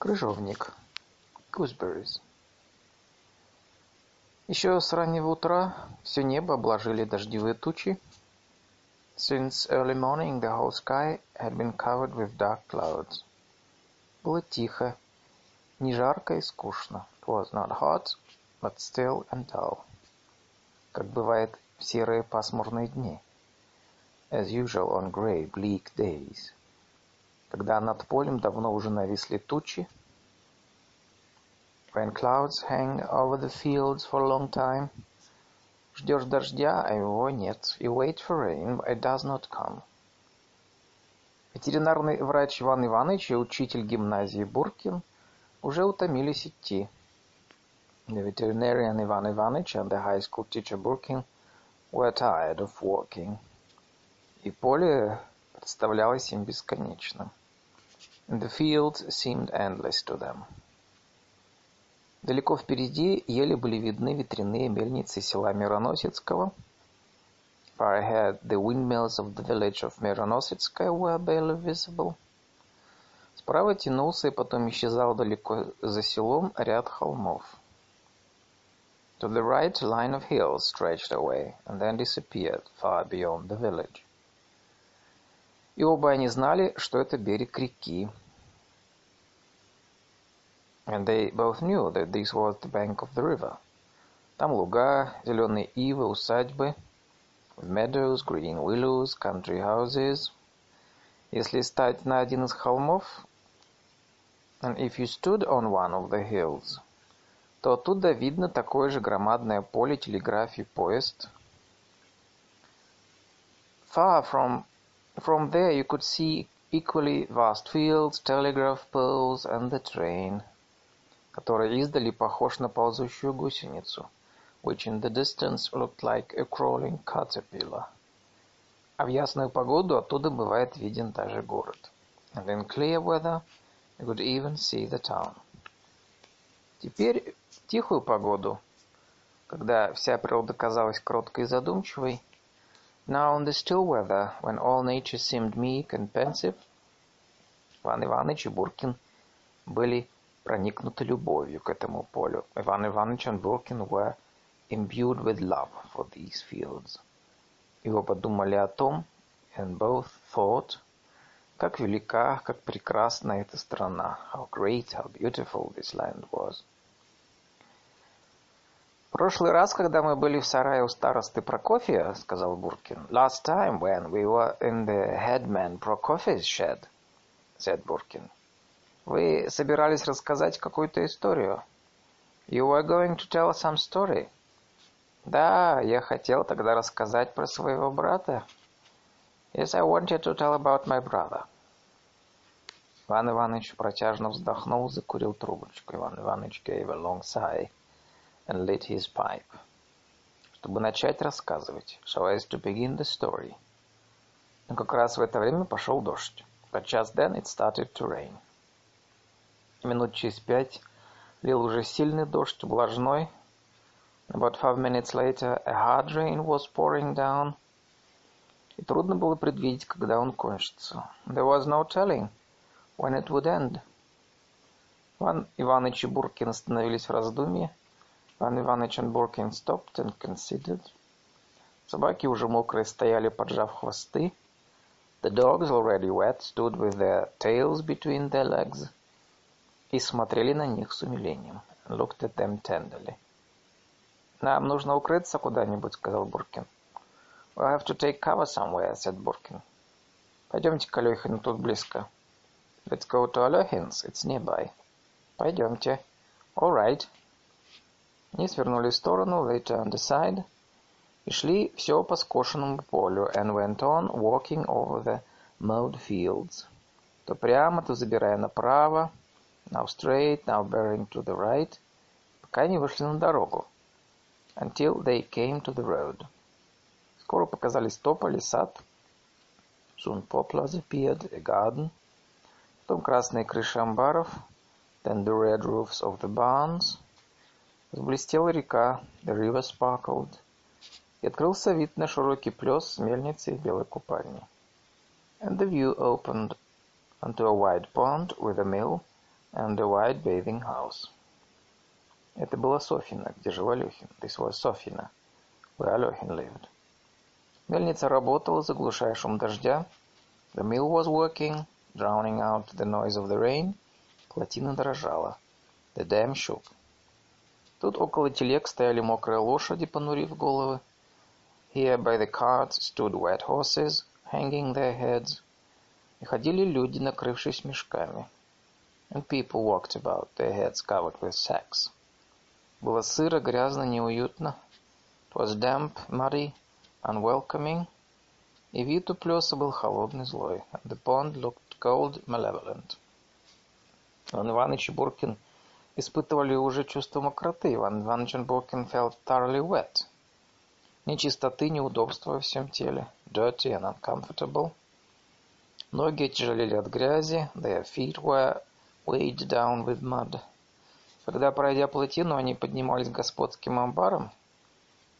Крыжовник. Gooseberries. Еще с раннего утра все небо обложили дождевые тучи. Since early morning the whole sky had been covered with dark clouds. Было тихо, не жарко и скучно. It was not hot, but still and dull. Как бывает в серые пасмурные дни. As usual on grey, bleak days. Когда над полем давно уже нависли тучи, when clouds hang over the fields for a long time, ждешь дождя, а его нет. You wait for rain, but it does not come. Ветеринарный врач Иван Иванович и учитель гимназии Буркин уже утомились идти. The veterinarian Ivan Ivanich and the high school teacher Burkin were tired of walking. И поле представлялось им бесконечным. The fields seemed endless to them. Далеко впереди еле были видны ветряные мельницы села Мироносецкого. Far ahead, the windmills of the village of Мироносецкая were barely visible. Справа тянулся и потом исчезал далеко за селом ряд холмов. To the right, a line of hills stretched away and then disappeared far beyond the village. И оба они знали, что это берег реки, and they both knew that this was the bank of the river. Там луга, зеленые ивы, усадьбы, meadows, green willows, country houses. Если стать на один из холмов, and if you stood on one of the hills, то оттуда видно такое же громадное поле телеграфий поезд. Far from, from there you could see equally vast fields, telegraph poles and the train – который издали похож на ползущую гусеницу, which in the distance looked like a crawling caterpillar. А в ясную погоду оттуда бывает виден даже город. And in clear weather you could even see the town. Теперь в тихую погоду, когда вся природа казалась кроткой и задумчивой, now in the still weather, when all nature seemed meek and pensive, Иван Иванович и Буркин были проникнуты любовью к этому полю. Иван Иванович and Burkin were imbued with love for these fields. И оба думали о том, and both thought, как велика, как прекрасна эта страна, how great, how beautiful this land was. Прошлый раз, когда мы были в сарае у старосты Прокофия, сказал Буркин. Last time when we were in the headman Prokofy's shed, said Burkin. Вы собирались рассказать какую-то историю. You were going to tell some story. Да, я хотел тогда рассказать про своего брата. Yes, I wanted to tell about my brother. Иван Иванович протяжно вздохнул, закурил трубочку. Иван Иванович gave a long sigh and lit his pipe. Чтобы начать рассказывать, so as to begin the story. Но как раз в это время пошел дождь. But just then it started to rain. Минут через пять лил уже сильный дождь, влажной. About five minutes later, a hard rain was pouring down. И трудно было предвидеть, когда он кончится. There was no telling when it would end. Иван Иванович и Буркин остановились в раздумье. Иван Иванович и Буркин stopped and considered. Собаки уже мокрые стояли, поджав хвосты. The dogs, already wet, stood with their tails between their legs и смотрели на них с умилением. Looked at them tenderly. «Нам нужно укрыться куда-нибудь», — сказал Буркин. «We'll have to take cover somewhere», — said Буркин. «Пойдемте к Алехину, тут близко». «Let's go to Alехин's, it's nearby». «Пойдемте». «All right». Они свернули в сторону, they turned aside, и шли все по скошенному полю, and went on walking over the mowed fields. То прямо, то забирая направо, now straight, now bearing to the right, пока не вышли на дорогу, until they came to the road. Скоро показались тополи, сад. Soon poplars appeared, a garden. Потом красные крыши амбаров, then the red roofs of the barns. Взблестела река, river sparkled. И открылся вид на широкий плес с мельницей и белой купальни. And the view opened onto a wide pond with a mill and the white bathing house. Это была Софина, где жил Алехин. This was Sofina, where Алехин lived. Мельница работала, заглушая шум дождя. The mill was working, drowning out the noise of the rain. Плотина дрожала. The dam shook. Тут около телег стояли мокрые лошади, понурив головы. Here by the carts stood wet horses, hanging their heads. И ходили люди, накрывшись мешками. And people walked about, their heads covered with sacks. Было сыро, грязно, неуютно. It was damp, muddy, unwelcoming. И вид у плеса был холодный, злой. And the pond looked cold, malevolent. Иван Иванович и Буркин испытывали уже чувство мокроты. Иван Иванович felt thoroughly wet. Нечистоты, неудобства во всем теле. Dirty and uncomfortable. Ноги отяжелели от грязи. Their feet were weighed down with mud. Когда, пройдя плотину, они поднимались к господским амбарам,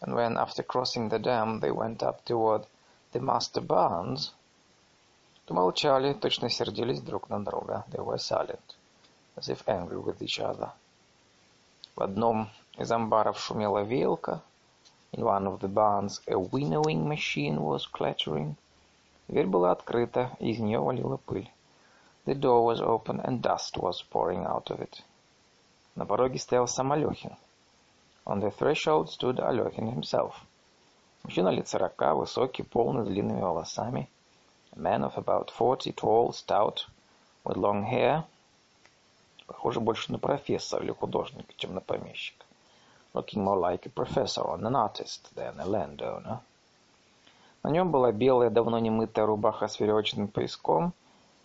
and when, after crossing the dam, they went up toward the master barns, то молчали, точно сердились друг на друга. They were silent, as if angry with each other. В одном из амбаров шумела веялка. In one of the barns a winnowing machine was clattering. Дверь была открыта, и из нее валила пыль. The door was open, and dust was pouring out of it. На пороге стоял сам Алехин. On the threshold stood Алехин himself. Мужчина лет сорока, высокий, полный, с длинными волосами. A man of about forty, tall, stout, with long hair. Похоже больше на профессора или художника, чем на помещика. Looking more like a professor or an artist than a landowner. На нем была белая, давно не мытая рубаха с веревочным пояском.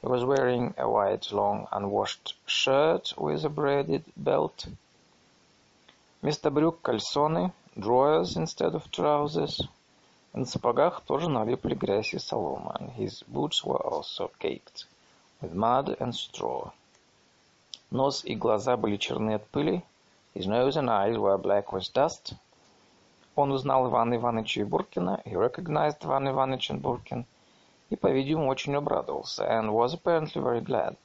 He was wearing a white, long, unwashed shirt with a braided belt. Вместо брюк кальсоны, drawers instead of trousers. На сапогах тоже налипли грязь и солома, and his boots were also caked with mud and straw. Нос и глаза были черны от пыли. His nose and eyes were black with dust. Он узнал Ивана Ивановича и Буркина. He recognized Иван Иванович and Буркин. И, по-видимому, очень обрадовался. And was apparently very glad.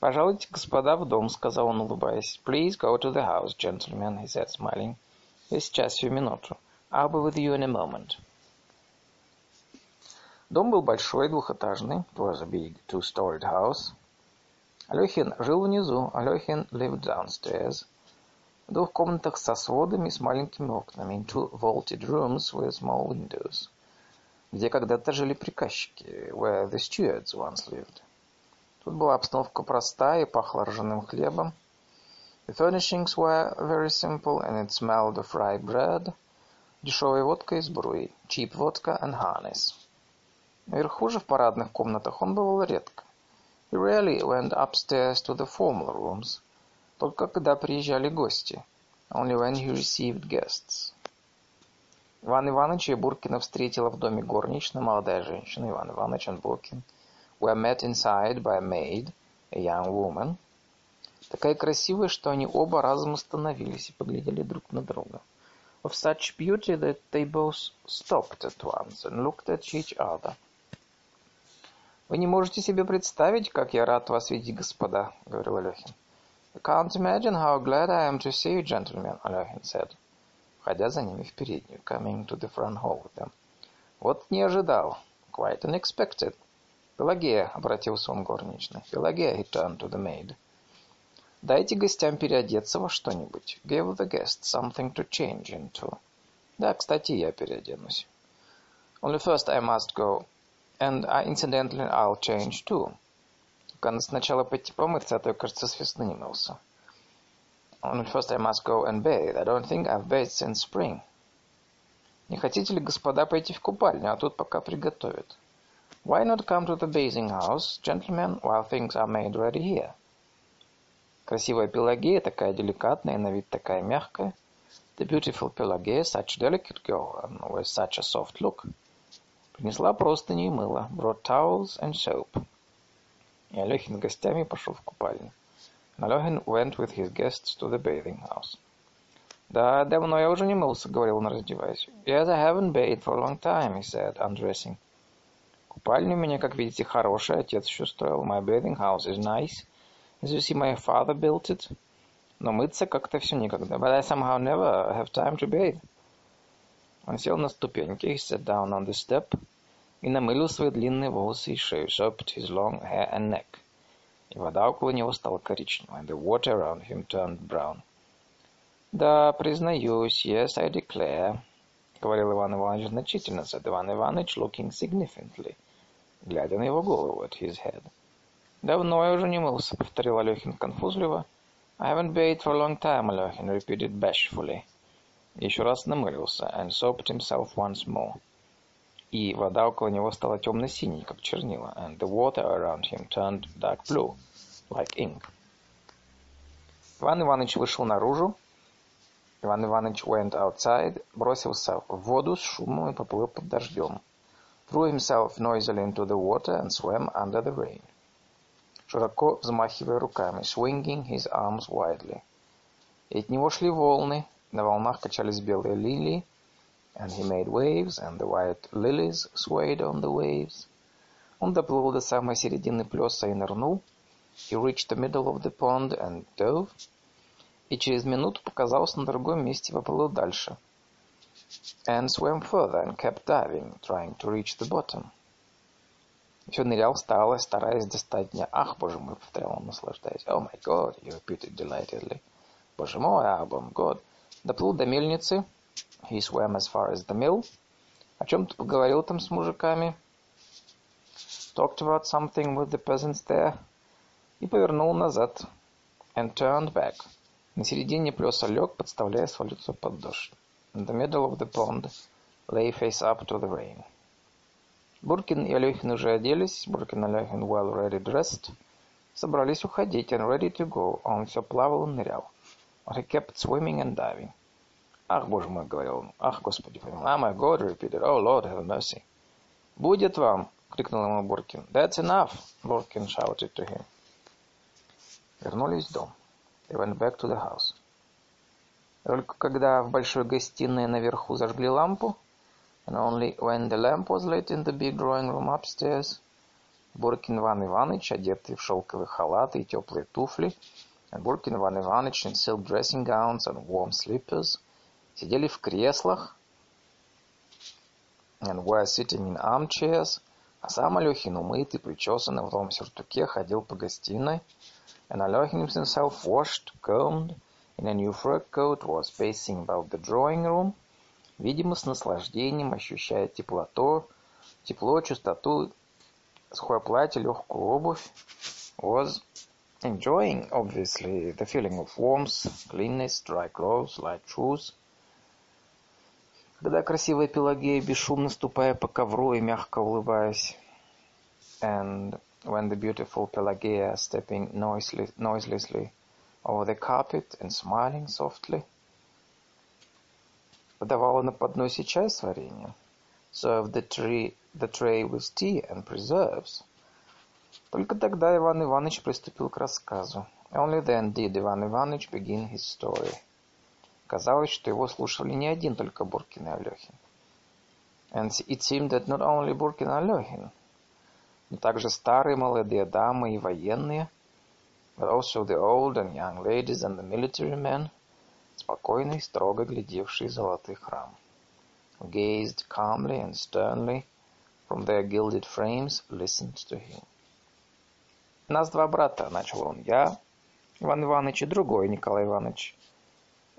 «Пожалуйте, господа, в дом», — сказал он, улыбаясь. «Please go to the house, gentlemen», — he said, smiling. «Я сейчас, всю минуту. I'll be with you in a moment». Дом был большой, двухэтажный. It was a big two-storied house. Алехин жил внизу. Алехин lived downstairs. В двух комнатах со сводами с маленькими окнами. In two vaulted rooms with small windows. Где когда-то жили приказчики. Where the stewards once lived. Тут была обстановка простая и пахло ржаным хлебом. The furnishings were very simple and it smelled of rye bread. Дешевая водка и сбруи. Cheap vodka and harness. Наверху же в парадных комнатах он бывал редко. He rarely went upstairs to the formal rooms. Только когда приезжали гости. Only when he received guests. Иван Иванович и Буркина встретила в доме горничная молодая женщина. Иван Иванович и Буркин were met inside by a maid, a young woman. Такая красивая, что они оба разом остановились и поглядели друг на друга. Of such beauty that they both stopped at once and looked at each other. «Вы не можете себе представить, как я рад вас видеть, господа», — говорил Алехин. «You can't imagine how glad I am to see you, gentlemen», — Алехин said, входя за ними в переднюю, coming to the front hall with them. «Вот не ожидал. Quite unexpected». «Пелагея», — обратился он горничной. «Пелагея», he turned to the maid. «Дайте гостям переодеться во что-нибудь. Give the guests something to change into». «Да, кстати, я переоденусь». «Only first I must go And uh, incidentally, I'll change too. Только надо сначала пойти помыться, а то я, кажется, с весны не мылся. Only first I must go and bathe. I don't think I've bathed since spring. Не хотите ли, господа, пойти в купальню, а тут пока приготовят? Why not come to the bathing house, gentlemen, while things are made ready here? Красивая Пелагея, такая деликатная, на вид такая мягкая. The beautiful Pelagia, such delicate girl, and with such a soft look. Принесла простыни и мыло. Brought towels and soap. И Алехин гостями пошел в купальню. Алехин went with his guests to the bathing house. «Да, давно я уже не мылся», — говорил он, раздеваясь. «Yes, I haven't bathed for a long time», he said, undressing. «Купальня у меня, как видите, хорошая, отец еще строил. My bathing house is nice. As you see, my father built it. Но мыться как-то все никогда. But I somehow never have time to bathe. Он сел на ступеньки, he sat down on the step, и намылил свои длинные волосы и шею, soaped his long hair and neck. И вода около него стала коричневой, and the water around him turned brown. Да, признаюсь, yes, I declare, говорил Иван Иванович значительно, said Иван Иванович, looking significantly, глядя на его голову, at his head. Давно я уже не мылся, повторил Алехин конфузливо. I haven't bathed for a long time, Алехин repeated bashfully. Еще раз намылился, and soaped himself once more. И вода около него стала темно-синей, как чернила, and the water around him turned dark blue, like ink. Иван Иванович вышел наружу. Иван Иванович went outside, бросился в воду с шумом и поплыл под дождем. Threw himself noisily into the water and swam under the rain. Широко взмахивая руками, swinging his arms widely. И от него шли волны, на волнах качались белые лилии, and he made waves, and the white lilies swayed on the waves. Он доплыл до самой середины плеса и нырнул. He reached the middle of the pond and dove. И через минуту показался на другом месте и поплыл дальше. And swam further and kept diving, trying to reach the bottom. Все нырял, встал, стараясь достать дня. Ах, боже мой, повторял он, наслаждаясь. Oh my God, he repeated delightedly. Боже мой, ах, боже God. Доплыл до мельницы. He swam as far as the mill. О чем-то поговорил там с мужиками. Talked about something with the peasants there. И повернул назад. And turned back. На середине плеса лег, подставляя свое лицо под дождь. In the middle of the pond, lay face up to the rain. Буркин и Алехин уже оделись. Буркин и Алехин well ready dressed. Собрались уходить and ready to go. Он все плавал и нырял. But he kept swimming and diving. «Ах, боже мой!» — говорил он. «Ах, Господи помилуй!» «Ah, my God!» — repeated. «Oh, Lord, have mercy!» «Будет вам!» — крикнул ему Буркин. «That's enough!» — Буркин shouted to him. Вернулись в дом. They went back to the house. Только когда в большой гостиной наверху зажгли лампу, and only when the lamp was lit in the big drawing room upstairs, Буркин Иван Иванович, одетый в шелковый халат и теплые туфли, Буркин Иван Иванович in silk dressing gowns and warm slippers, сидели в креслах and were sitting in armchairs, а сам Алехин, умытый, причесанный в том сюртуке, ходил по гостиной, and Алехин himself washed, combed, in a new frock coat, was pacing about the drawing room, видимо, с наслаждением ощущая теплоту, тепло, чистоту, сухое платье, легкую обувь, was enjoying, obviously, the feeling of warmth, cleanness, dry clothes, light shoes. Когда красивая Пелагея, бесшумно ступая по ковру и мягко улыбаясь, and when the beautiful Pelagia, stepping noiselessly, noiselessly over the carpet and smiling softly, подавала на подносе чай с вареньем, served the, tree, the tray with tea and preserves. Только тогда Иван Иванович приступил к рассказу. Only then did Иван Иванович begin his story. Казалось, что его слушали не один только Буркин и Алехин. And it seemed that not only Буркин и Алехин, но также старые молодые дамы и военные, but also the old and young ladies and the military men, спокойно и строго глядевшие золотых храм, who gazed calmly and sternly from their gilded frames, listened to him. «Нас два брата», — начал он, — «я, Иван Иванович, и другой Николай Иванович».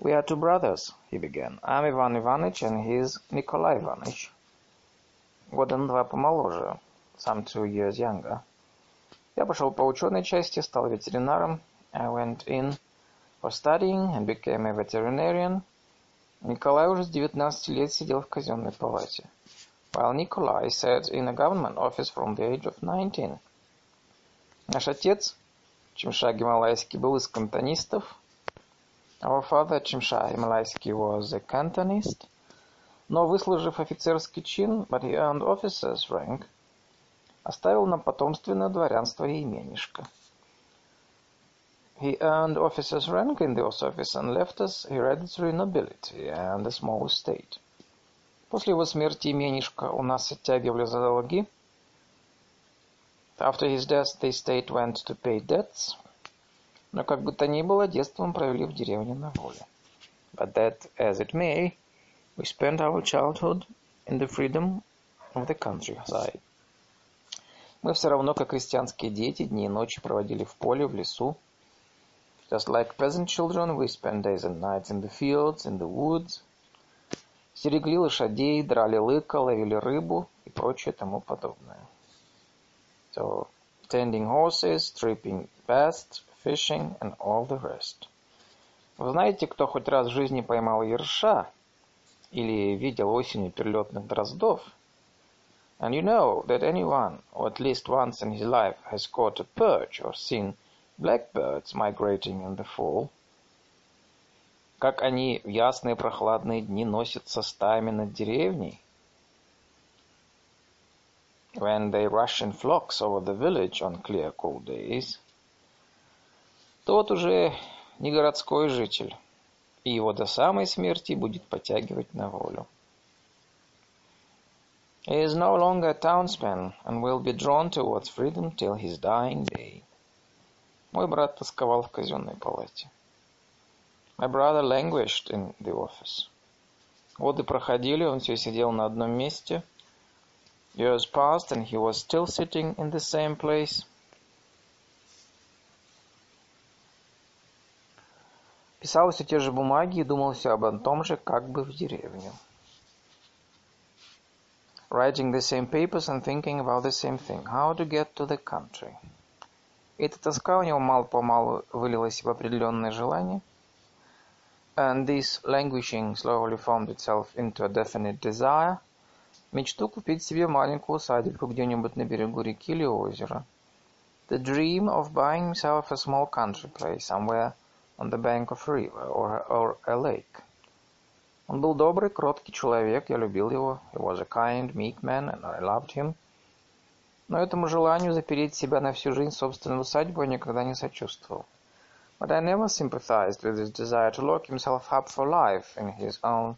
«We are two brothers», — he began. «I'm Иван Иванович, and he's Николай Иванович». Года на два помоложе, some two years younger. Я пошел по ученой части, стал ветеринаром. I went in for studying and became a veterinarian. Николай уже с 19 лет сидел в казенной палате. While Nikolai sat in a government office from the age of 19. Наш отец, Чемша Гималайский, был из кантонистов. Our father, Чемша Гималайский, was a cantonist. Но, выслужив офицерский чин, but he earned officer's rank, оставил нам потомственное дворянство и именишко. He earned officer's rank in the office and left us hereditary nobility and a small estate. После его смерти именишко у нас оттягивали за долги. After his death, the estate went to pay debts. Но как бы то ни было, детство мы провели в деревне на воле. But that as it may, we spent our childhood in the freedom of the countryside. Мы все равно, как крестьянские дети, дни и ночи проводили в поле, в лесу. Just like peasant children, we spent days and nights in the fields, in the woods. Стерегли лошадей, драли лыка, ловили рыбу и прочее тому подобное. So, tending horses, tripping past, fishing and all the rest. Вы знаете, кто хоть раз в жизни поймал ерша или видел осенью перелетных дроздов? And you know that anyone, or at least once in his life, has caught a perch or seen blackbirds migrating in the fall. Как они в ясные прохладные дни носятся стаями над деревней? When they rush in flocks over the village on clear cool days. Тот уже не городской житель, и его до самой смерти будет потягивать на волю. He is no longer a townsman and will be drawn towards freedom till his dying day. Мой брат тосковал в казенной палате. My brother languished in the office. Годы проходили, он все сидел на одном месте. Years passed and he was still sitting in the same place. Писал все те же бумаги и думал все об том же, как бы в деревню. Writing the same papers and thinking about the same thing, how to get to the country. Эта тоска у него мало-помалу вылилась в определенное желание. And this languishing slowly formed itself into a definite desire. Мечту купить себе маленькую усадебку где-нибудь на берегу реки или озера. The dream of buying himself a small country place somewhere on the bank of a river or, or a lake. Он был добрый, кроткий человек, я любил его. He was a kind, meek man, and I loved him. Но этому желанию запереть себя на всю жизнь в собственную усадьбу я никогда не сочувствовал. But I never sympathized with his desire to lock himself up for life in his own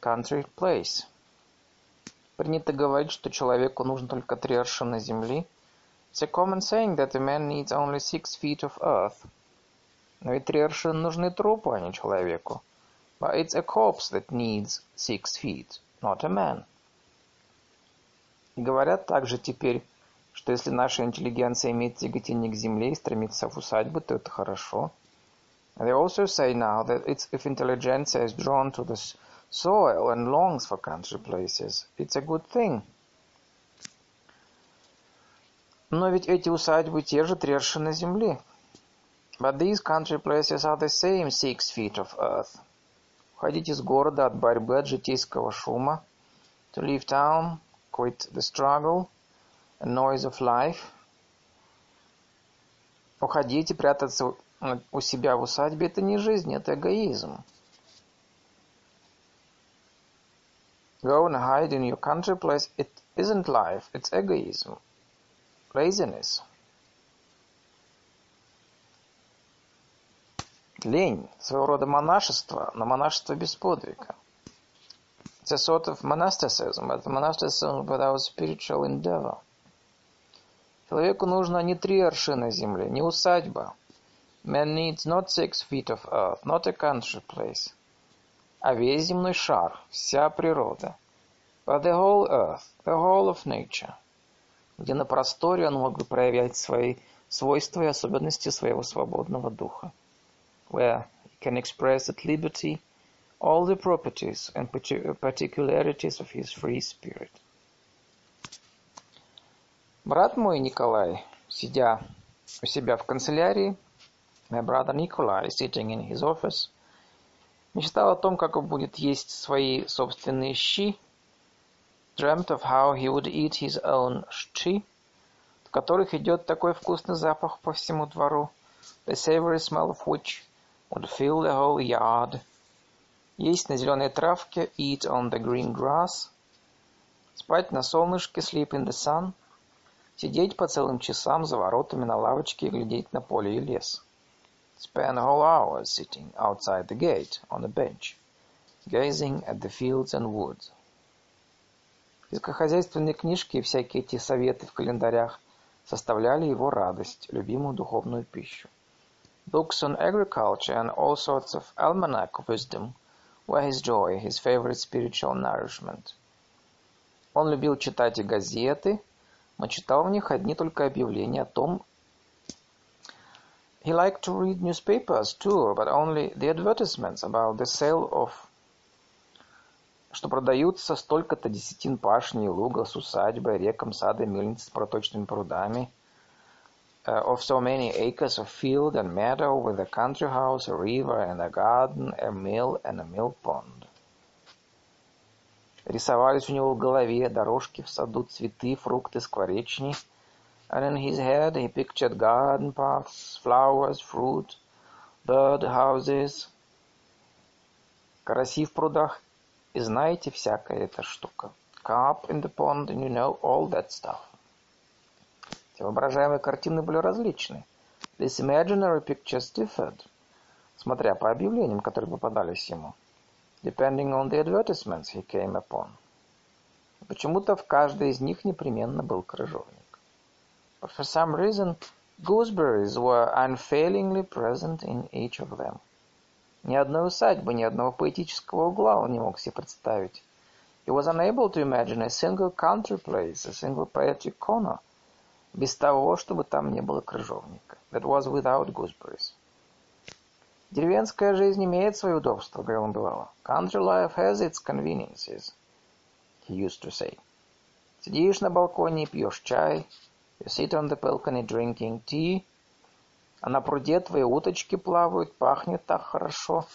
country place. Принято говорить, что человеку нужно только три аршина земли. It's a common saying that a man needs only six feet of earth. Но ведь три аршина нужны трупу, а не человеку. But it's a corpse that needs six feet, not a man. И говорят также теперь, что если наша интеллигенция имеет тяготение к земле и стремится в усадьбу, то это хорошо. And they also say now that it's, if intelligentsia is drawn to the soil and longs for country places, it's a good thing. Но ведь эти усадьбы те же аршина земли. But these country places are the same six feet of earth. Уходить из города от борьбы, от житейского шума. To leave town, quit the struggle, and noise of life. Уходить и прятаться у себя в усадьбе – это не жизнь, это эгоизм. Go and hide in your country place. It isn't life, it's egoism. Laziness. Лень – своего рода монашество, но монашество без подвига. It's a sort of monasticism, but monasticism without spiritual endeavor. Человеку нужно не три аршина земли, не усадьба. Man needs not six feet of earth, not a country place. А весь земной шар, вся природа. But the whole earth, the whole of nature. Где на просторе он мог бы проявлять свои свойства и особенности своего свободного духа. where he can express at liberty all the properties and particularities of his free spirit. Брат мой Николай, сидя у себя в канцелярии, my brother Nikolai, sitting in his office, мечтал о том, как он будет есть свои собственные щи, dreamt of how he would eat his own щи, в которых идет такой вкусный запах по всему двору, the savory smell of which would fill the whole yard. Есть на зеленой травке, eat on the green grass. Спать на солнышке, sleep in the sun. Сидеть по целым часам за воротами на лавочке и глядеть на поле и лес. Spend whole hours sitting outside the gate on a bench, gazing at the fields and woods. Сельскохозяйственные книжки и всякие эти советы в календарях составляли его радость, любимую духовную пищу. Books on agriculture and all sorts of almanac wisdom were his joy, his favorite spiritual nourishment. Он любил читать и газеты, но читал в них одни только объявления о том, He liked to read newspapers too, but only the advertisements about the sale of что продаются столько-то десятин пашни луга с усадьбой, реком, сада, мельниц с проточными прудами, uh, of so many acres of field and meadow with a country house, a river and a garden, a mill and a mill pond. Рисовались у него в голове дорожки в саду, цветы, фрукты, скворечни. And in his head he pictured garden paths, flowers, fruit, bird houses. Караси в прудах. И знаете всякая эта штука. Carp in the pond, and you know all that stuff. Эти воображаемые картины были различны. These imaginary pictures differed, смотря по объявлениям, которые попадались ему. Depending on the advertisements he came upon. Почему-то в каждой из них непременно был крыжовник. But for some reason, gooseberries were unfailingly present in each of them. Ни одной усадьбы, ни одного поэтического угла он не мог себе представить. He was unable to imagine a single country place, a single poetic corner, без того, чтобы там не было крыжовника. That was without gooseberries. Деревенская жизнь имеет свои удобства, говорил он бывало. Country life has its conveniences, he used to say. Сидишь на балконе и пьешь чай. You sit on the balcony drinking tea. А на пруде твои уточки плавают, пахнет так хорошо.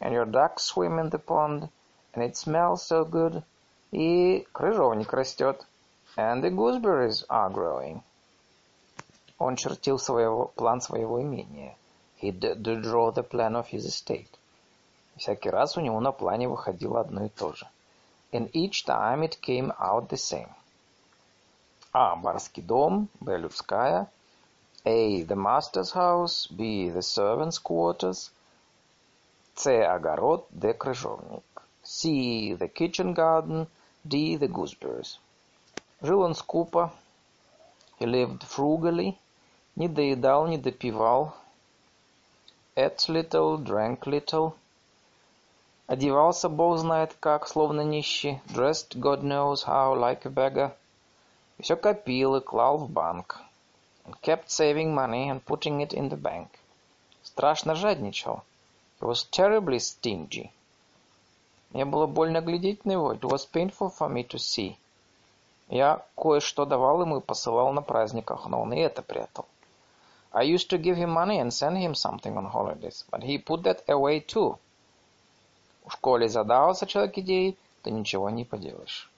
And your ducks swim in the pond, and it smells so good. И крыжовник растет. And the gooseberries are growing. Он чертил своего, план своего имения. He did draw the plan of his estate. Всякий раз у него на плане выходило одно и то же. And each time it came out the same. А. Барский дом. Б. Людская. A. The master's house. B. The servant's quarters. C. Огород. D. Крыжовник. C. The kitchen garden. D. The gooseberries. Жил он скупо. He lived frugally. Не доедал, не допивал. Ate little, drank little. Одевался бог знает как, словно нищий. Dressed God knows how, like a beggar. И все копил и клал в банк. And kept saving money and putting it in the bank. Страшно жадничал. He was terribly stingy. Мне было больно глядеть на него. It was painful for me to see. Я кое-что давал ему и посылал на праздниках, но он и это прятал. I used to give him money and send him something on holidays, but he put that away too. В школе задался человек идеей, то ничего не поделаешь.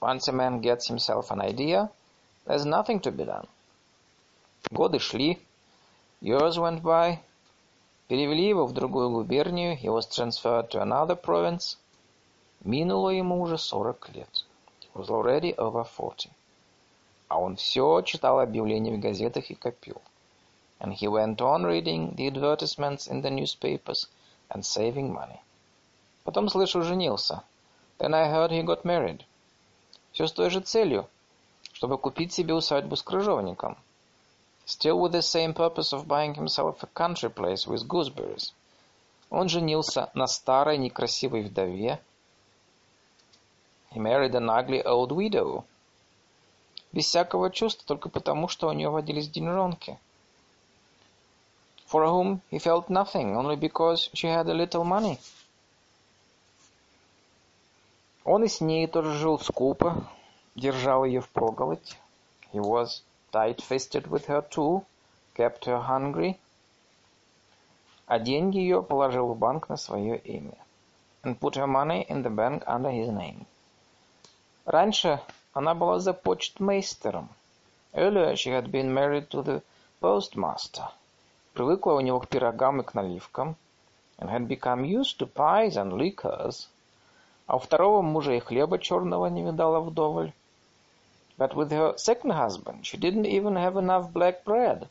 Once a man gets himself an idea, there's nothing to be done. Годы шли, years went by, перевели его в другую губернию, he was transferred to another province. Минуло ему уже сорок лет. He was already over forty. А он все читал объявления в газетах и копил. And he went on reading the advertisements in the newspapers and saving money. Потом, слышу, женился. Then I heard he got married. Все с той же целью, чтобы купить себе усадьбу с крыжовником. Still with the same purpose of buying himself a country place with gooseberries. Он женился на старой некрасивой вдове. He married an ugly old widow. Без всякого чувства, только потому, что у нее водились деньжонки. For whom he felt nothing, only because she had a little money. Он и с ней тоже жил скупо, держал ее впроголодь. He was tight-fisted with her too, kept her hungry. А деньги ее положил в банк на свое имя. And put her money in the bank under his name. Раньше она была за почтмейстером. Earlier she had been married to the postmaster. Привыкла у него к пирогам и к наливкам. And had become used to pies and liquors. А у второго мужа и хлеба черного не видала вдоволь. But with her second husband she didn't even have enough black bread.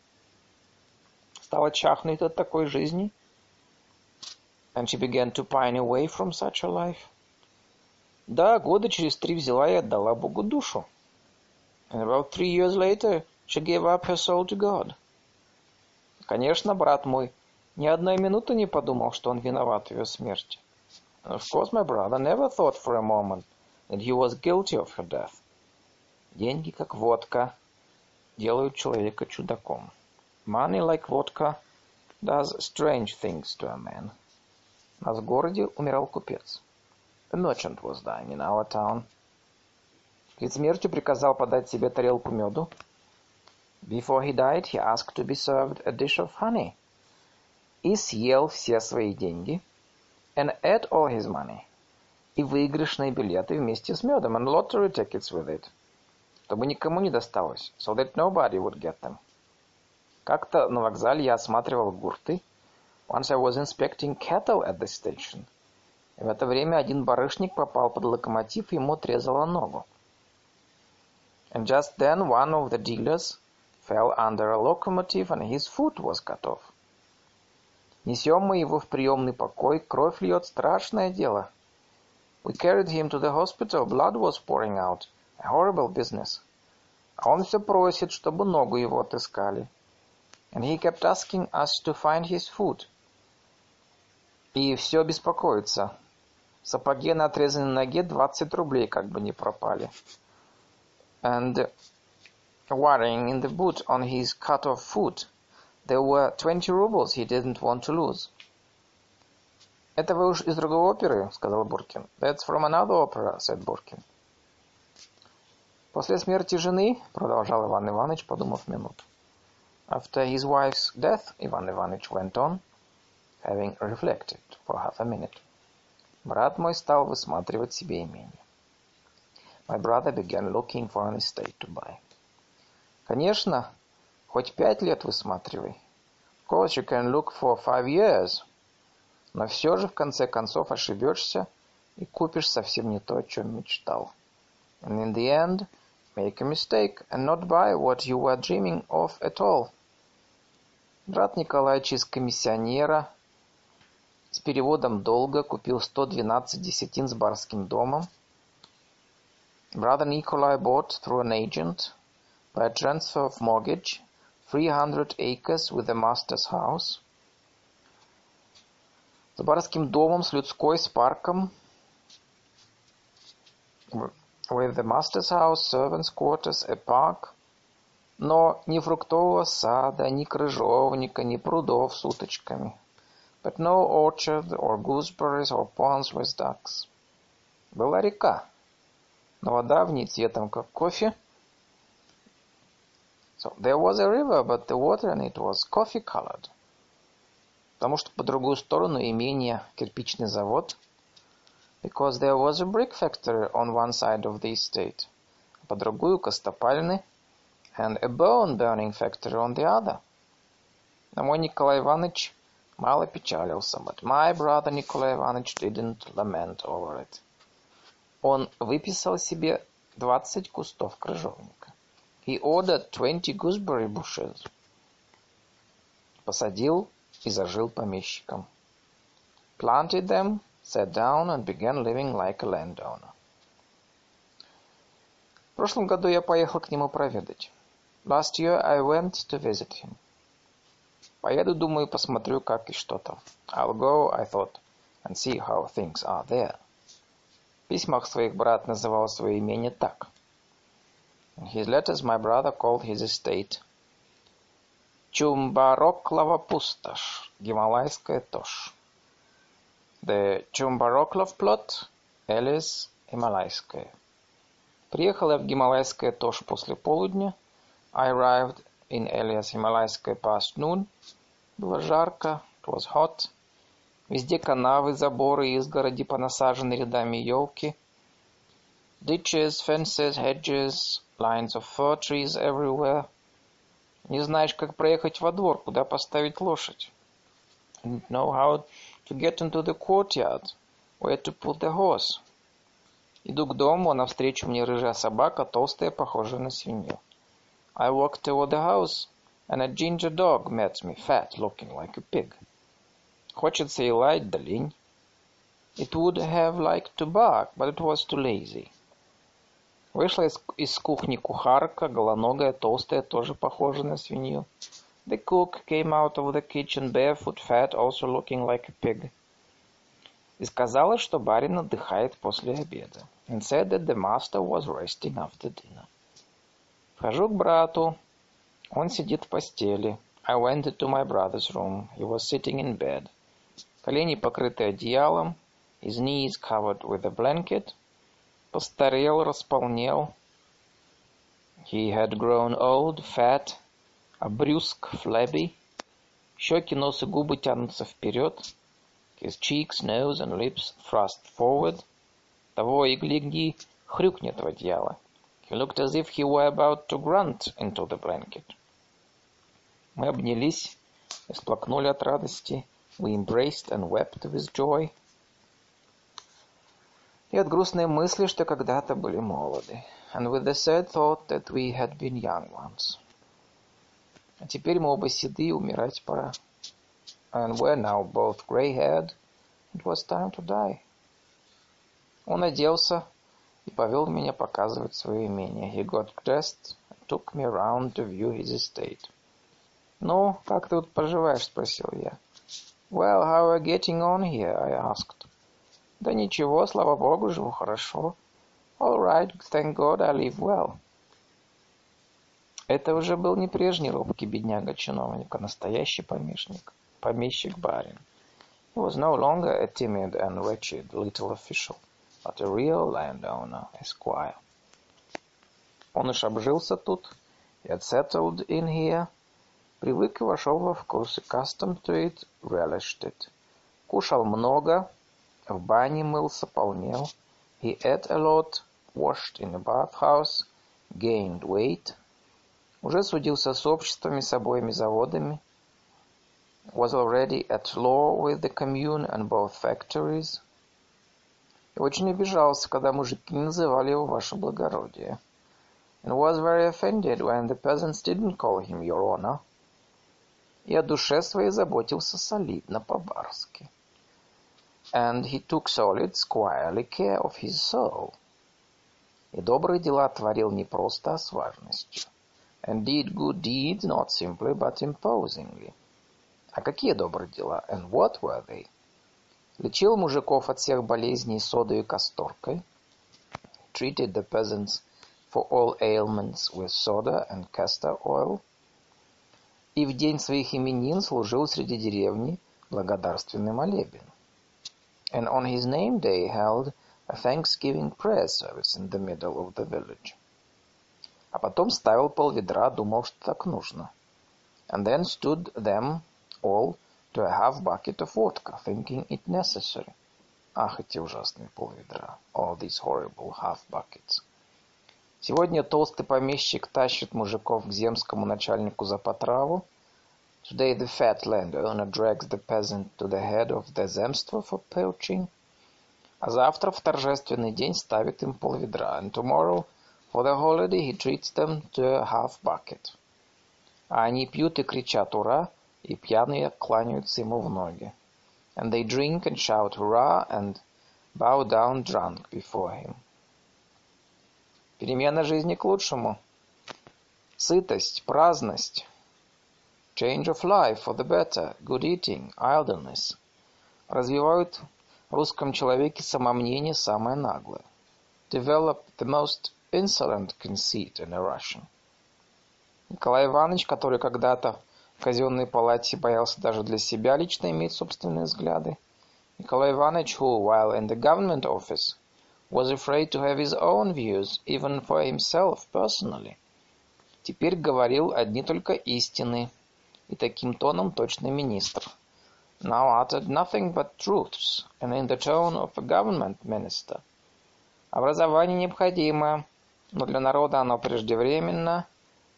Стала чахнуть от такой жизни. And she began to pine away from such a life. Да, года через три взяла и отдала Богу душу. And about three years later she gave up her soul to God. Конечно, брат мой, ни одной минуты не подумал, что он виноват в ее смерти. And of course my brother never thought for a moment that he was guilty of her death. Деньги, как водка, делают человека чудаком. Money, like vodka, does strange things to a man. У нас в городе умирал купец. A merchant was dying in our town. Перед смертью приказал подать себе тарелку меду. Before he died, he asked to be served a dish of honey. И съел все свои деньги. And ate all his money. И выигрышные билеты вместе с медом. And lottery tickets with it. Чтобы никому не досталось. So that nobody would get them. Как-то на вокзале я осматривал гурты. Once I was inspecting cattle at the station. И в это время один барышник попал под локомотив, и ему отрезало ногу. And just then one of the dealers fell under a locomotive and his foot was cut off. Несем мы его в приемный покой, кровь льет, страшное дело. We carried him to the hospital, blood was pouring out. A horrible business. А он все просит, чтобы ногу его отыскали. And he kept asking us to find his foot. И все беспокоится. В сапоге на отрезанной ноге 20 рублей как бы не пропали. And worrying in the boot on his cut-off foot, there were 20 rubles he didn't want to lose. «Это вы уж из другой оперы?» — сказал Буркин. «That's from another opera», — said Буркин. «После смерти жены», — продолжал Иван Иванович, подумав минуту. After his wife's death, Ivan Ivanich went on, having reflected for half a minute. Брат мой стал высматривать себе имение. My brother began looking for an estate to buy. Конечно, хоть пять лет высматривай. Of course, you can look for five years. Но все же, в конце концов, ошибешься и купишь совсем не то, о чем мечтал. And in the end, make a mistake and not buy what you were dreaming of at all. Брат Николаевич из комиссионера с переводом долга купил 112 десятин с барским домом. Brother Nikolai bought through an agent, by a transfer of mortgage, 300 acres with the master's house. С барским домом, с людской, с парком. With the master's house, servants' quarters, a park. Но ни фруктового сада, ни крыжовника, ни прудов с уточками. But no orchard, or gooseberries, or ponds with ducks. Была река, но вода в ней цветом, как кофе. So there was a river, but the water in it was coffee colored. Потому что по другую сторону имения кирпичный завод. Because there was a brick factory on one side of the estate. По другую костопальны. And a bone burning factory on the other. Но мой Николай Иванович мало печалился, but my brother Nikolai Ivanovich didn't lament over it. Он выписал себе 20 кустов крыжовника. He ordered 20 gooseberry bushes. Посадил и зажил помещиком. Planted them, sat down and began living like a landowner. В прошлом году я поехал к нему проведать. Last year I went to visit him. Поеду, думаю, посмотрю, как и что там. I'll go, I thought, and see how things are there. В письмах своих брат называл свое имение так. In his letters my brother called his estate Чумбароклова пустошь, Гималайская тошь. The Chumbaroklov plot, Элис Гималайская. Приехал я в Гималайское тошь после полудня. I arrived in Elias Himalayskaya past noon. Было жарко, it was hot. Везде канавы, заборы, изгороди понасажены рядами елки. Ditches, fences, hedges, lines of fir trees everywhere. Не знаешь, как проехать во двор, куда поставить лошадь. Didn't know how to get into the courtyard, where to put the horse. Иду к дому, а навстречу мне рыжая собака, толстая, похожая на свинью. I walked toward the house, and a ginger dog met me, fat, looking like a pig. Хочется и лаять, да лень. It would have liked to bark, but it was too lazy. Вышла из, из кухни кухарка, голоногая, толстая, тоже похожая на свинью. The cook came out of the kitchen barefoot, fat, also looking like a pig. И сказала, что барин отдыхает после обеда. And said that the master was resting after dinner. Вхожу к брату. Он сидит в постели. I went into my brother's room. He was sitting in bed. Колени покрыты одеялом. His knees covered with a blanket. Постарел, располнел. He had grown old, fat, обрюзг, flabby. Щеки, нос и губы тянутся вперед. His cheeks, nose and lips thrust forward. Того и гляди, хрюкнет в одеяло. He looked as if he were about to grunt into the blanket. Мы обнялись и всплакнули от радости. We embraced and wept with joy. И от грустной мысли, что когда-то были молоды. And with the sad thought that we had been young once. А теперь мы оба седы, умирать пора. And we're now both gray-haired. It was time to die. Он оделся и повел меня показывать свое имение. He got dressed and took me around to view his estate. «Ну, как ты тут поживаешь?» — спросил я. «Well, how are you getting on here?» — I asked. «Да ничего, слава богу, живу хорошо. All right, thank God, I live well». Это уже был не прежний робкий бедняга-чиновник, а настоящий помещик, помещик-барин. He was no longer a timid and wretched little official, but a real landowner, esquire. Он уж обжился тут, he had settled in here, привык и вошел во вкус, accustomed to it, relished it. Кушал много, в бане мылся, полнел. He ate a lot, washed in a bathhouse, gained weight, уже судился с обществами, с обоими заводами, was already at law with the commune and both factories, и очень обижался, когда мужики называли его «Ваше благородие», and was very offended when the peasants didn't call him your honor, и о душе своей заботился солидно по-барски. And he took solid, squirely care of his soul. И добрые дела творил не просто, а с важностью and did good deeds not simply but imposingly. А какие добрые дела? And what were they? Лечил мужиков от всех болезней содой и касторкой. Treated the peasants for all ailments with soda and castor oil. И в день своих именин служил среди деревни благодарственный молебен. And on his name day held a thanksgiving prayer service in the middle of the village. а потом ставил полведра, думал, что так нужно. And then stood them all to a half bucket of vodka, thinking it necessary. Ах, эти ужасные полведра. All these horrible half buckets. Сегодня толстый помещик тащит мужиков к земскому начальнику за потраву. Today the fat landowner drags the peasant to the head of the земство for poaching. А завтра в торжественный день ставит им полведра. And tomorrow For the holiday he treats them to a half bucket. А они пьют и кричат «Ура!» и пьяные кланяются ему в ноги. And they drink and shout «Hurrah!» and bow down drunk before him. Перемена жизни к лучшему. Сытость, праздность. Change of life for the better, good eating, idleness. Развивают в русском человеке самомнение самое наглое. Develop the most insolent conceit in a Russian. Николай Иванович, который когда-то в казенной палате боялся даже для себя лично иметь собственные взгляды. Николай Иванович, who, while in the government office, was afraid to have his own views, even for himself personally, теперь говорил одни только истины, и таким тоном точно министр. Now uttered nothing but truths, and in the tone of a government minister. Образование необходимо, но для народа оно преждевременно.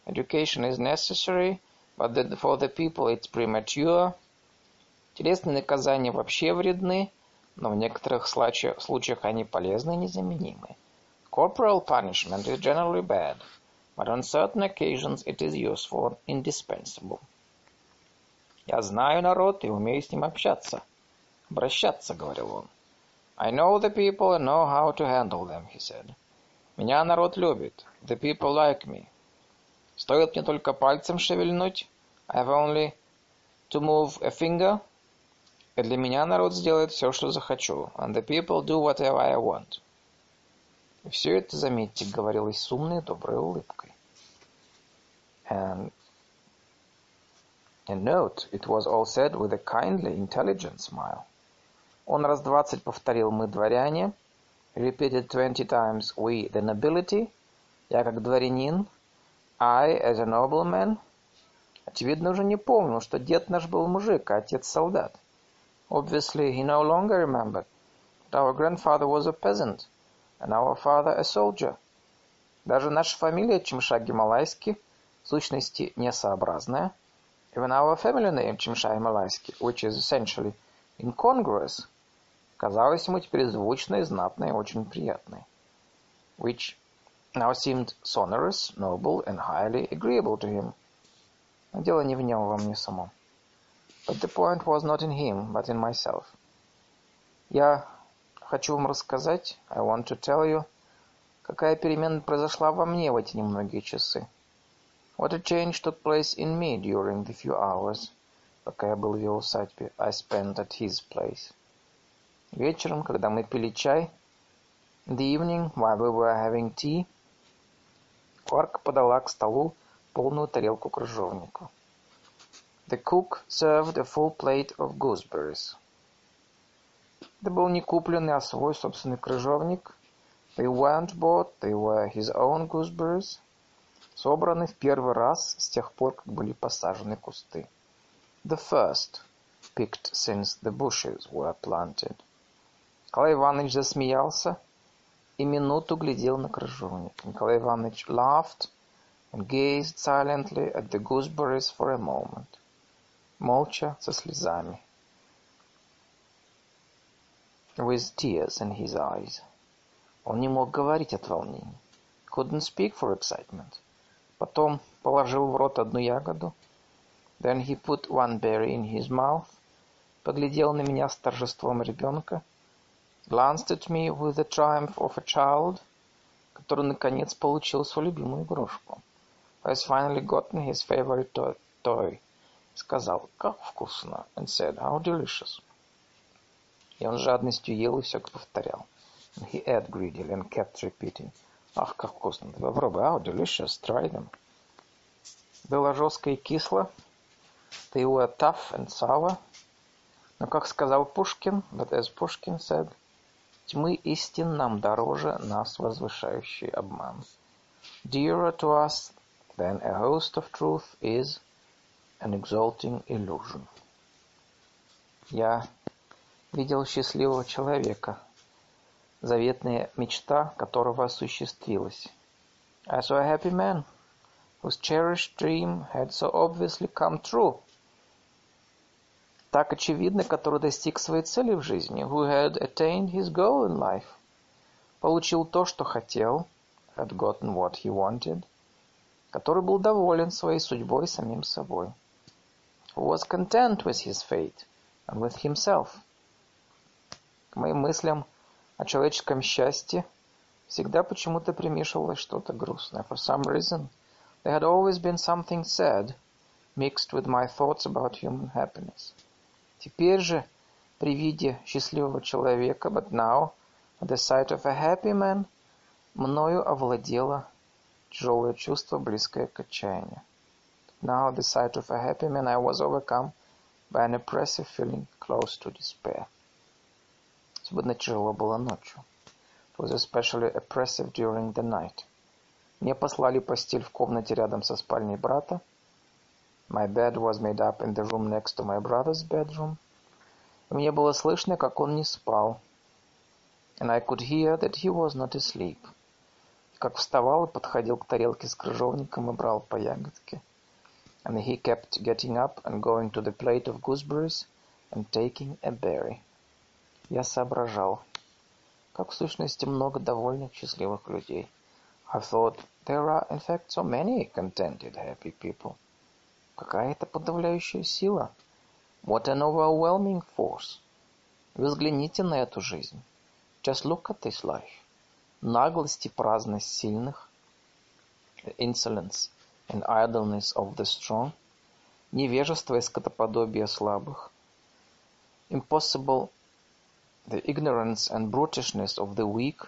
Education is necessary, but for the people it's premature. Телесные наказания вообще вредны, но в некоторых случаях они полезны и незаменимы. Corporal punishment is generally bad, but on certain occasions it is useful and indispensable. Я знаю народ и умею с ним общаться. Обращаться, говорил он. I know the people and know how to handle them, he said. Меня народ любит. The people like me. Стоит мне только пальцем шевельнуть, I have only to move a finger, и для меня народ сделает все, что захочу, and the people do whatever I want. И все это, заметьте, говорилось с умной доброй улыбкой. And, and note, it was all said with a kindly, intelligent smile. Он раз двадцать повторил «мы дворяне», repeated twenty times «we the nobility», я как дворянин, I as a nobleman. Очевидно, уже не помнил, что дед наш был мужик, а отец солдат. Obviously, he no longer remembered that our grandfather was a peasant and our father a soldier. Даже наша фамилия Чимша Гималайский в сущности несообразная. Even our family name Чимша Гималайский, which is essentially incongruous, казалась ему теперь звучной, знатной очень приятной. Which now seemed sonorous, noble and highly agreeable to him. Но дело не в нем, во мне самом. But the point was not in him, but in myself. Я хочу вам рассказать, I want to tell you, какая перемена произошла во мне в эти немногие часы. What a change took place in me during the few hours, пока я был в его усадьбе, I spent at his place. Вечером, когда мы пили чай, in the evening, while we were having tea, Кларк подала к столу полную тарелку крыжовнику. The cook served a full plate of gooseberries. Это был не купленный, а свой собственный крыжовник. They weren't bought, they were his own gooseberries. Собраны в первый раз с тех пор, как были посажены кусты. The first, picked since the bushes were planted. Николай Иванович засмеялся и минуту глядел на крыжовник. Николай Иванович laughed and gazed silently at the gooseberries for a moment молча, со слезами. With tears in his eyes. Он не мог говорить от волнения. Couldn't speak for excitement. Потом положил в рот одну ягоду. Then he put one berry in his mouth. Поглядел на меня с торжеством ребенка. Glanced at me with the triumph of a child, который наконец получил свою любимую игрушку. Has finally gotten his favorite toy сказал «Как вкусно!» and said «How delicious!» И он жадностью ел и все повторял. And he ate greedily and kept repeating «Ах, как вкусно! Попробуй! How delicious! Try them!» Было жестко и кисло. They were tough and sour. Но, как сказал Пушкин, but as Pushkin said, тьмы истин нам дороже нас возвышающий обман. Dearer to us than a host of truth is an exalting illusion. Я видел счастливого человека, заветная мечта которого осуществилась. I saw a happy man whose cherished dream had so obviously come true. Так очевидно, который достиг своей цели в жизни, who had attained his goal in life, получил то, что хотел, had gotten what he wanted, который был доволен своей судьбой самим собой who was content with his fate and with himself. К моим мыслям о человеческом счастье всегда почему-то примешивалось что-то грустное. For some reason, there had always been something sad mixed with my thoughts about human happiness. Теперь же, при виде счастливого человека, but now, at the sight of a happy man, мною овладело тяжелое чувство, близкое к отчаянию. Now at the sight of a happy man I was overcome by an oppressive feeling close to despair. Особенно тяжело было ночью. It was especially oppressive during the night. Мне послали постель в комнате рядом со спальней брата. My bed was made up in the room next to my brother's bedroom. И мне было слышно, как он не спал. And I could hear that he was not asleep. Как вставал и подходил к тарелке с крыжовником и брал по ягодке. And he kept getting up and going to the plate of gooseberries and taking a berry. Я соображал, как в сущности много довольных, счастливых людей. I thought, there are in fact so many contented, happy people. Какая это подавляющая сила. What an overwhelming force. Вы взгляните на эту жизнь. Just look at this life. Наглость и праздность сильных. The insolence and idleness of the strong, невежество и скотоподобие слабых. Impossible the ignorance and brutishness of the weak.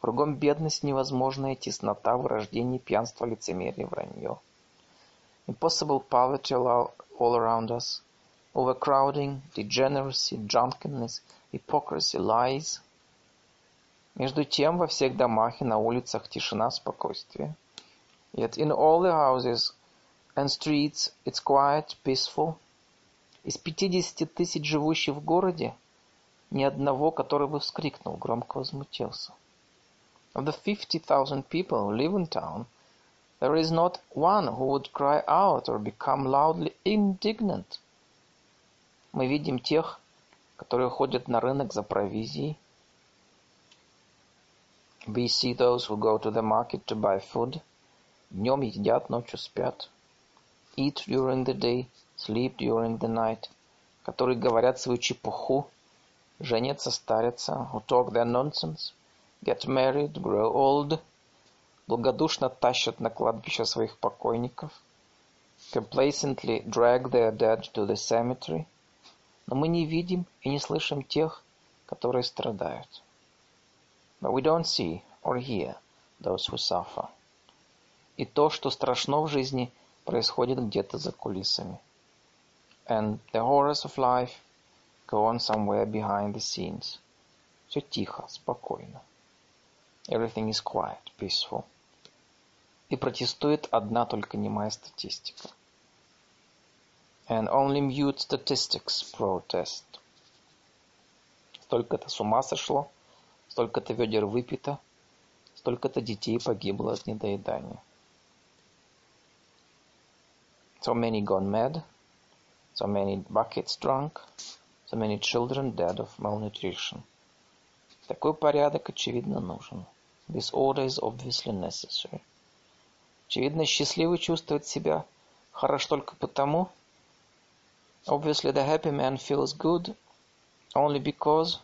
Кругом бедность невозможная, теснота, вырождение, пьянство, лицемерие, вранье. Impossible poverty all, all around us. Overcrowding, degeneracy, drunkenness, hypocrisy, lies. Между тем во всех домах и на улицах тишина, спокойствие. Yet in all the houses and streets it's quiet, peaceful. Из пятидесяти тысяч живущих в городе ни одного, который бы вскрикнул, громко возмутился. Of the fifty thousand people who live in town, there is not one who would cry out or become loudly indignant. Мы видим тех, которые ходят на рынок за провизией. We see those who go to the market to buy food. Днем едят, ночью спят. Eat during the day, sleep during the night. Которые говорят свою чепуху, женятся, старятся, who talk their nonsense, get married, grow old, благодушно тащат на кладбище своих покойников, complacently drag their dead to the cemetery, но мы не видим и не слышим тех, которые страдают. But we don't see or hear those who suffer. И то, что страшно в жизни, происходит где-то за кулисами. And the horrors of life go on somewhere behind the scenes. Все тихо, спокойно. Everything is quiet, peaceful. И протестует одна только немая статистика. And only mute statistics protest. Столько-то с ума сошло, столько-то ведер выпито, столько-то детей погибло от недоедания. So many gone mad, so many buckets drunk, so many children dead of malnutrition. Такой порядок, очевидно, нужен. This order is obviously necessary. Очевидно, счастливый чувствует себя хорошо только потому, Obviously, the happy man feels good only because,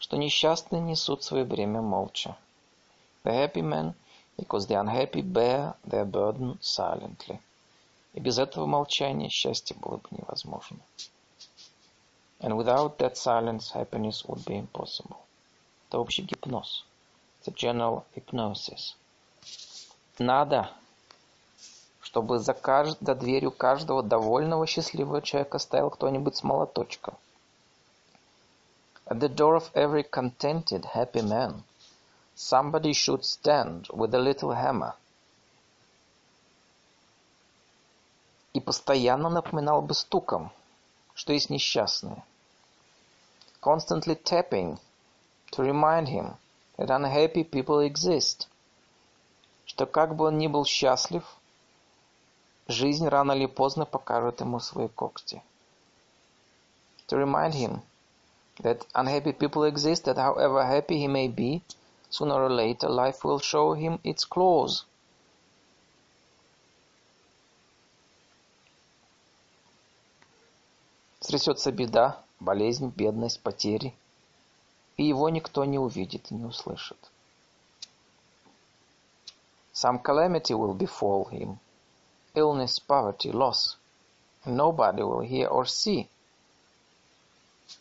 что несчастные несут свое бремя молча. The happy man, because the unhappy bear their burden silently. И без этого молчания счастье было бы невозможно. And without that silence, happiness would be impossible. Это общий гипноз. A general hypnosis. Надо чтобы за, кажд... за дверью каждого довольного счастливого человека стоял кто-нибудь с молоточком. At the door of every contented, happy man, somebody should stand with a little hammer. И постоянно напоминал бы стуком, что есть несчастные. Constantly tapping to remind him that unhappy people exist. Что как бы он ни был счастлив, Жизнь рано или поздно покажет ему свои когти. To remind him that unhappy people exist, that however happy he may be, sooner or later life will show him its claws. Стрясется беда, болезнь, бедность, потери, и его никто не увидит и не услышит. Some calamity will befall him, illness, poverty, loss. Nobody will hear or see.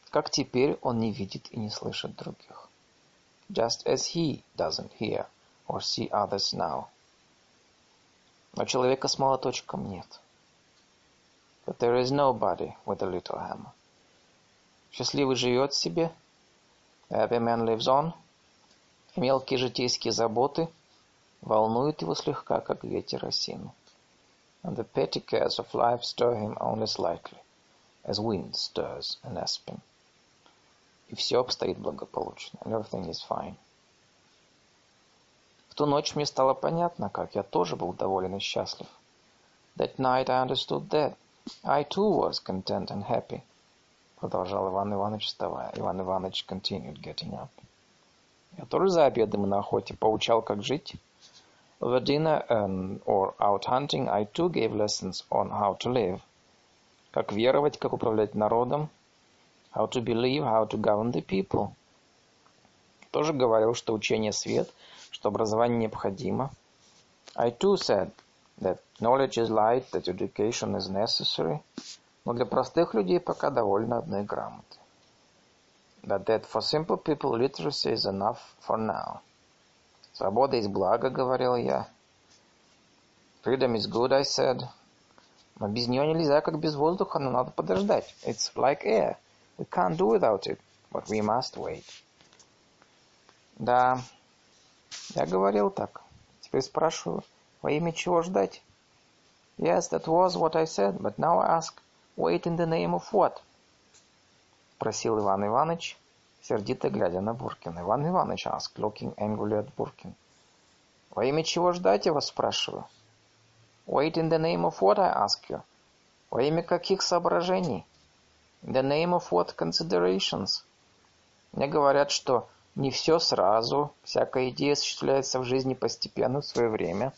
Как теперь он не видит и не слышит других. Just as he doesn't hear or see others now. Но человека с молоточком нет. But there is nobody with a little hammer. Счастливый живет себе. Happy man lives on. Мелкие житейские заботы волнуют его слегка, как ветер осину and the petty cares of life stir him only slightly, as wind stirs an aspen. И все обстоит благополучно, and everything is fine. В ту ночь мне стало понятно, как я тоже был доволен и счастлив. That night I understood that. I too was content and happy. Продолжал Иван Иванович, вставая. Иван Иванович continued getting up. Я тоже за обедом и на охоте поучал, как жить. Over dinner um, or out hunting I too gave lessons on how to live. Как веровать, как управлять народом. How to believe, how to govern the people. Тоже говорил, что учение свет, что образование необходимо. I too said that knowledge is light, that education is necessary, но для простых людей пока довольно одной грамоты. That that for simple people literacy is enough for now. Свобода есть благо, говорил я. Freedom is good, I said. Но без нее нельзя, как без воздуха, но надо подождать. It's like air. We can't do without it, but we must wait. Да, я говорил так. Теперь спрашиваю, во имя чего ждать? Yes, that was what I said, but now I ask, wait in the name of what? Просил Иван Иванович, сердито глядя на Буркина. Иван Иванович asked, looking angrily at Буркин. Во имя чего ждать, я вас спрашиваю? Wait in the name of what, I ask you? Во имя каких соображений? In the name of what considerations? Мне говорят, что не все сразу, всякая идея осуществляется в жизни постепенно в свое время.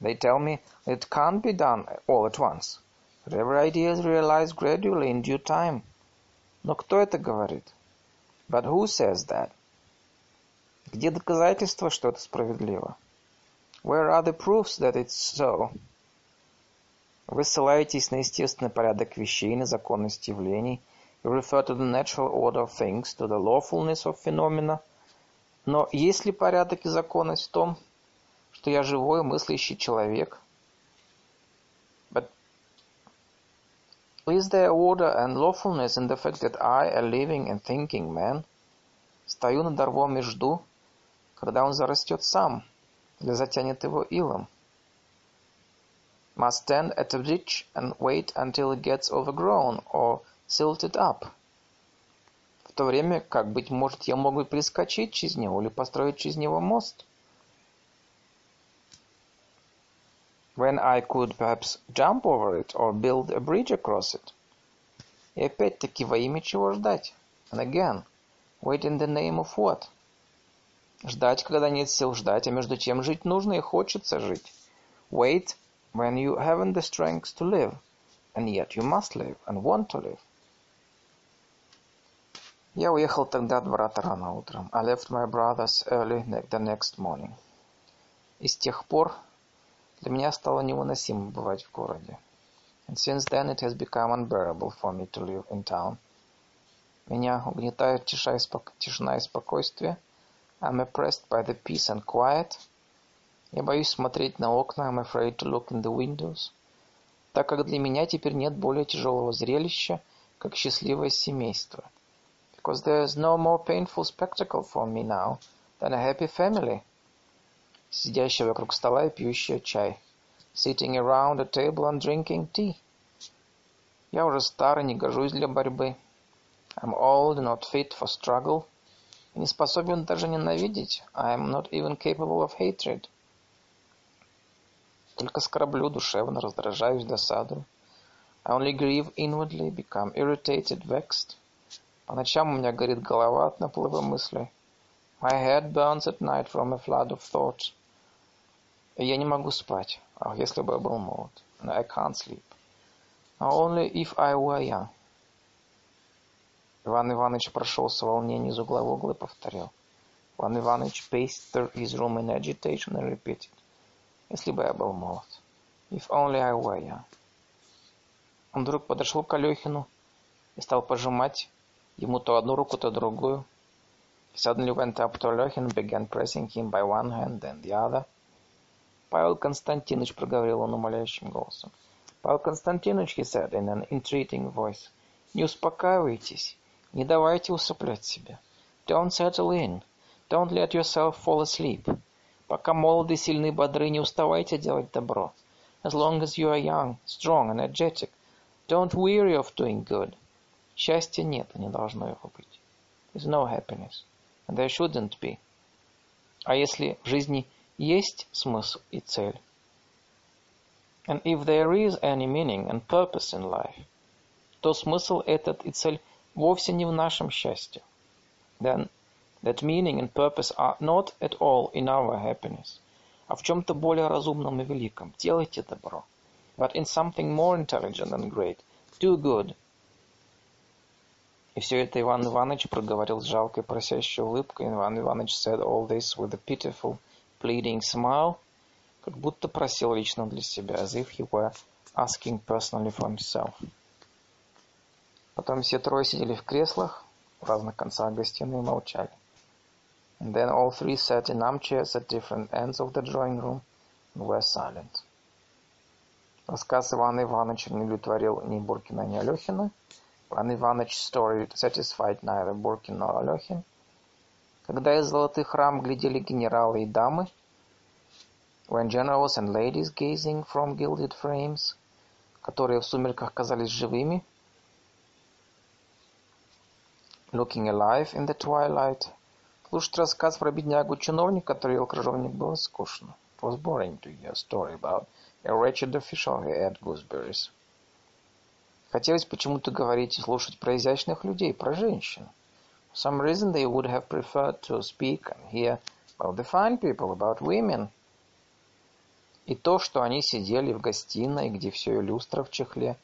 They tell me it can't be done all at once. But every idea is realized gradually in due time. Но кто это говорит? But who says that? Где доказательства, что это справедливо? Where are the proofs that it's so? Вы ссылаетесь на естественный порядок вещей, на законность явлений. You refer to the natural order of things, to the lawfulness of phenomena. Но есть ли порядок и законность в том, что я живой, мыслящий человек? Is there order and lawfulness in the fact that I, a living and thinking man, стою над рвом и жду, когда он зарастет сам, или затянет его илом? Must stand at a ditch and wait until it gets overgrown or silted up. В то время как, быть может, я мог бы перескочить через него или построить через него мост. When I could perhaps jump over it or build a bridge across it. И опять-таки во имя чего ждать? And again, wait in the name of what? Ждать, когда нет сил ждать, а между тем жить нужно и хочется жить. Wait when you haven't the strength to live, and yet you must live and want to live. Я уехал тогда от брата рано утром. I left my brothers early the next morning. И с тех пор для меня стало невыносимо бывать в городе. And since then it has become unbearable for me to live in town. Меня угнетают тиша и спок... тишина и спокойствие. I'm oppressed by the peace and quiet. Я боюсь смотреть на окна. I'm afraid to look in the windows. Так как для меня теперь нет более тяжелого зрелища, как счастливое семейство. Because there is no more painful spectacle for me now than a happy family. Сидящая вокруг стола и пьющая чай. Sitting around a table and drinking tea. Я уже стар и не гожусь для борьбы. I'm old and not fit for struggle. Не способен даже ненавидеть. I am not even capable of hatred. Только скорблю душевно, раздражаюсь, досадую. I only grieve inwardly, become irritated, vexed. По ночам у меня горит голова от наплыва мыслей. My head burns at night from a flood of thought. Я не могу спать. Ах, если бы я был молод. No, I can't sleep. Only if I were young. Иван Иванович прошелся в волнении из угла в угол и повторил. Иван Иванович paced through his room in agitation and repeated. Если бы я был молод. If only I were young. Он вдруг подошел к Алехину и стал пожимать ему то одну руку, то другую. He suddenly went up to Alechin and began pressing him by one hand, then the other. Павел Константинович, проговорил он умоляющим голосом. Павел Константинович, he said in an entreating voice, не успокаивайтесь, не давайте усыплять себя. Don't settle in. Don't let yourself fall asleep. Пока молоды, сильны, бодры, не уставайте делать добро. As long as you are young, strong, energetic, don't weary of doing good. Счастья нет, и не должно его быть. There's no happiness, and there shouldn't be. А если в жизни есть смысл и цель, and if there is any meaning and purpose in life, то смысл этот и цель вовсе не в нашем счастье. Then that meaning and purpose are not at all in our happiness, а в чем-то более разумном и великом. Делайте добро. But in something more intelligent and great. Do good. И все это Иван Иванович проговорил с жалкой просящей улыбкой. Иван Иванович said all this with a pitiful, pleading smile. как будто просил лично для себя, as if he were asking personally for himself. Потом все трое сидели в креслах в разных концах гостиной и молчали. And then all three sat in armchairs at different ends of the drawing room and were silent. Рассказ Ивана Ивановича не удовлетворил ни Буркина, ни Алехина. Иван Иванович's story satisfied neither Буркин nor Алехин. Когда из золотых рам глядели генералы и дамы, when generals and ladies gazing from gilded frames, которые в сумерках казались живыми, looking alive in the twilight, слушать рассказ про беднягу-чиновника, который ел крыжовник, было скучно. It was boring to hear a story about a wretched official who ate gooseberries. Хотелось почему-то говорить и слушать про изящных людей, про женщин. For some reason they would have preferred to speak and hear about the fine people, about women. И то, что они сидели в гостиной, где все люстра в чехле,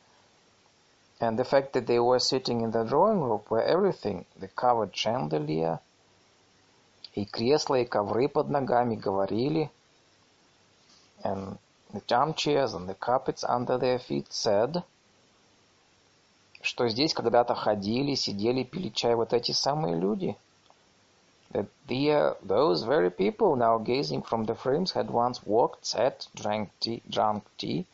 and the fact that they were sitting in the drawing room where everything, the covered chandelier, и кресла, и ковры под ногами говорили, and the armchairs and the carpets under their feet said, что здесь когда-то ходили, сидели, пили чай вот эти самые люди – that the, those very people now gazing from the frames had once walked, sat, drank tea, drank tea,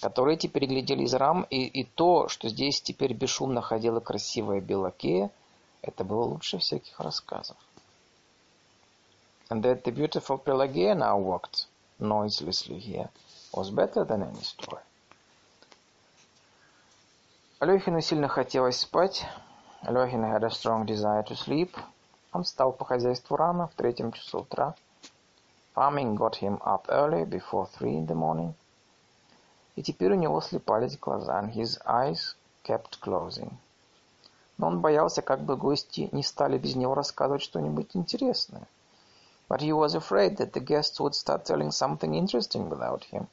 которые теперь глядели из рам, и, и то, что здесь теперь бесшумно ходила красивая Белокея, это было лучше всяких рассказов. And that the beautiful Pelagia now walked noiselessly here was better than any story. Алехину сильно хотелось спать. Алехин had a strong desire to sleep. Он встал по хозяйству рано, в третьем часу утра. Farming got him up early, before three in the morning. И теперь у него слепались глаза, and his eyes kept closing. Но он боялся, как бы гости не стали без него рассказывать что-нибудь интересное. But he was afraid that the guests would start telling something interesting without him.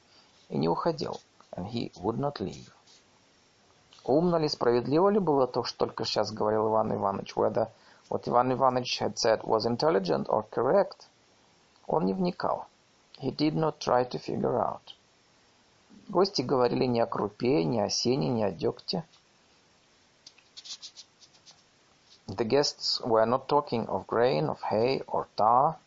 И не уходил, and he would not leave. Умно ли, справедливо ли было то, что только сейчас говорил Иван Иванович, whether What Ivan Ivanovich had said was intelligent or correct. Он не вникал. He did not try to figure out. Гости говорили не о крупе, не о сене, не о дегте. The guests were not talking of grain, of hay or tar,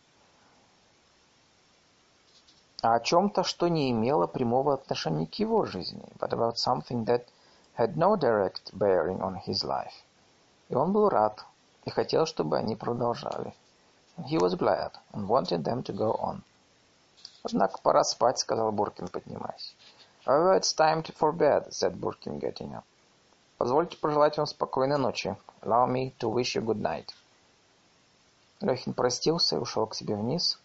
а о чем-то, что не имело прямого отношения к его жизни, but about something that had no direct bearing on his life. И он был рад, и хотел, чтобы они продолжали. And he was glad and wanted them to go on. Однако пора спать, сказал Буркин, поднимаясь. However, it's time for bed, said Буркин, getting up. Позвольте пожелать вам спокойной ночи. Allow me to wish you good night. Лехин простился и ушел к себе вниз.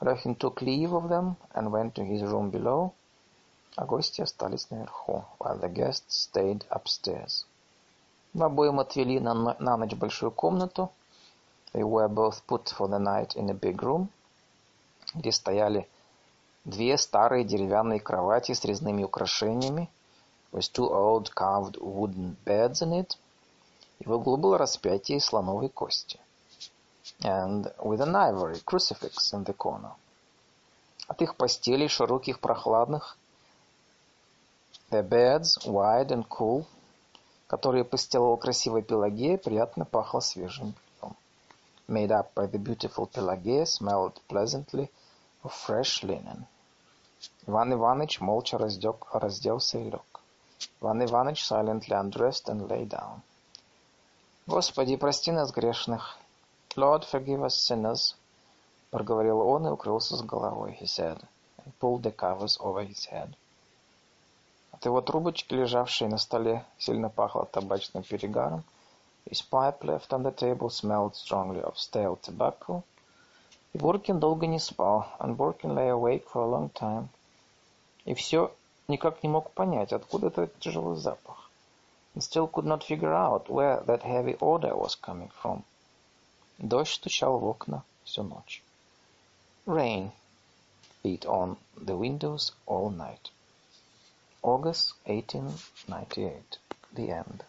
Лехин took leave of them and went to his room below, а гости остались наверху, while the guests stayed upstairs. Обоим отвели на, на ночь большую комнату. They were both put for the night in a big room, где стояли две старые деревянные кровати с резными украшениями, with two old carved wooden beds in it, и в углу было распятие из слоновой кости, and with an ivory crucifix in the corner. От их постелей, широких, прохладных, their beds, wide and cool, которые постелала красивая Пелагея, приятно пахло свежим бельем. Made up by the beautiful Pelagia, smelled pleasantly of fresh linen. Иван Иванович молча раздек, разделся и лег. Иван Иванович silently undressed and lay down. Господи, прости нас грешных. Lord, forgive us sinners. Проговорил он и укрылся с головой, he said, and pulled the covers over his head. От его трубочки, лежавшей на столе, сильно пахло табачным перегаром. His pipe left on the table smelled strongly of stale tobacco. И Буркин долго не спал, and Буркин lay awake for a long time. И все никак не мог понять, откуда этот тяжелый запах. And still could not figure out where that heavy odor was coming from. Дождь стучал в окна всю ночь. Rain beat on the windows all night. August 1898. The end.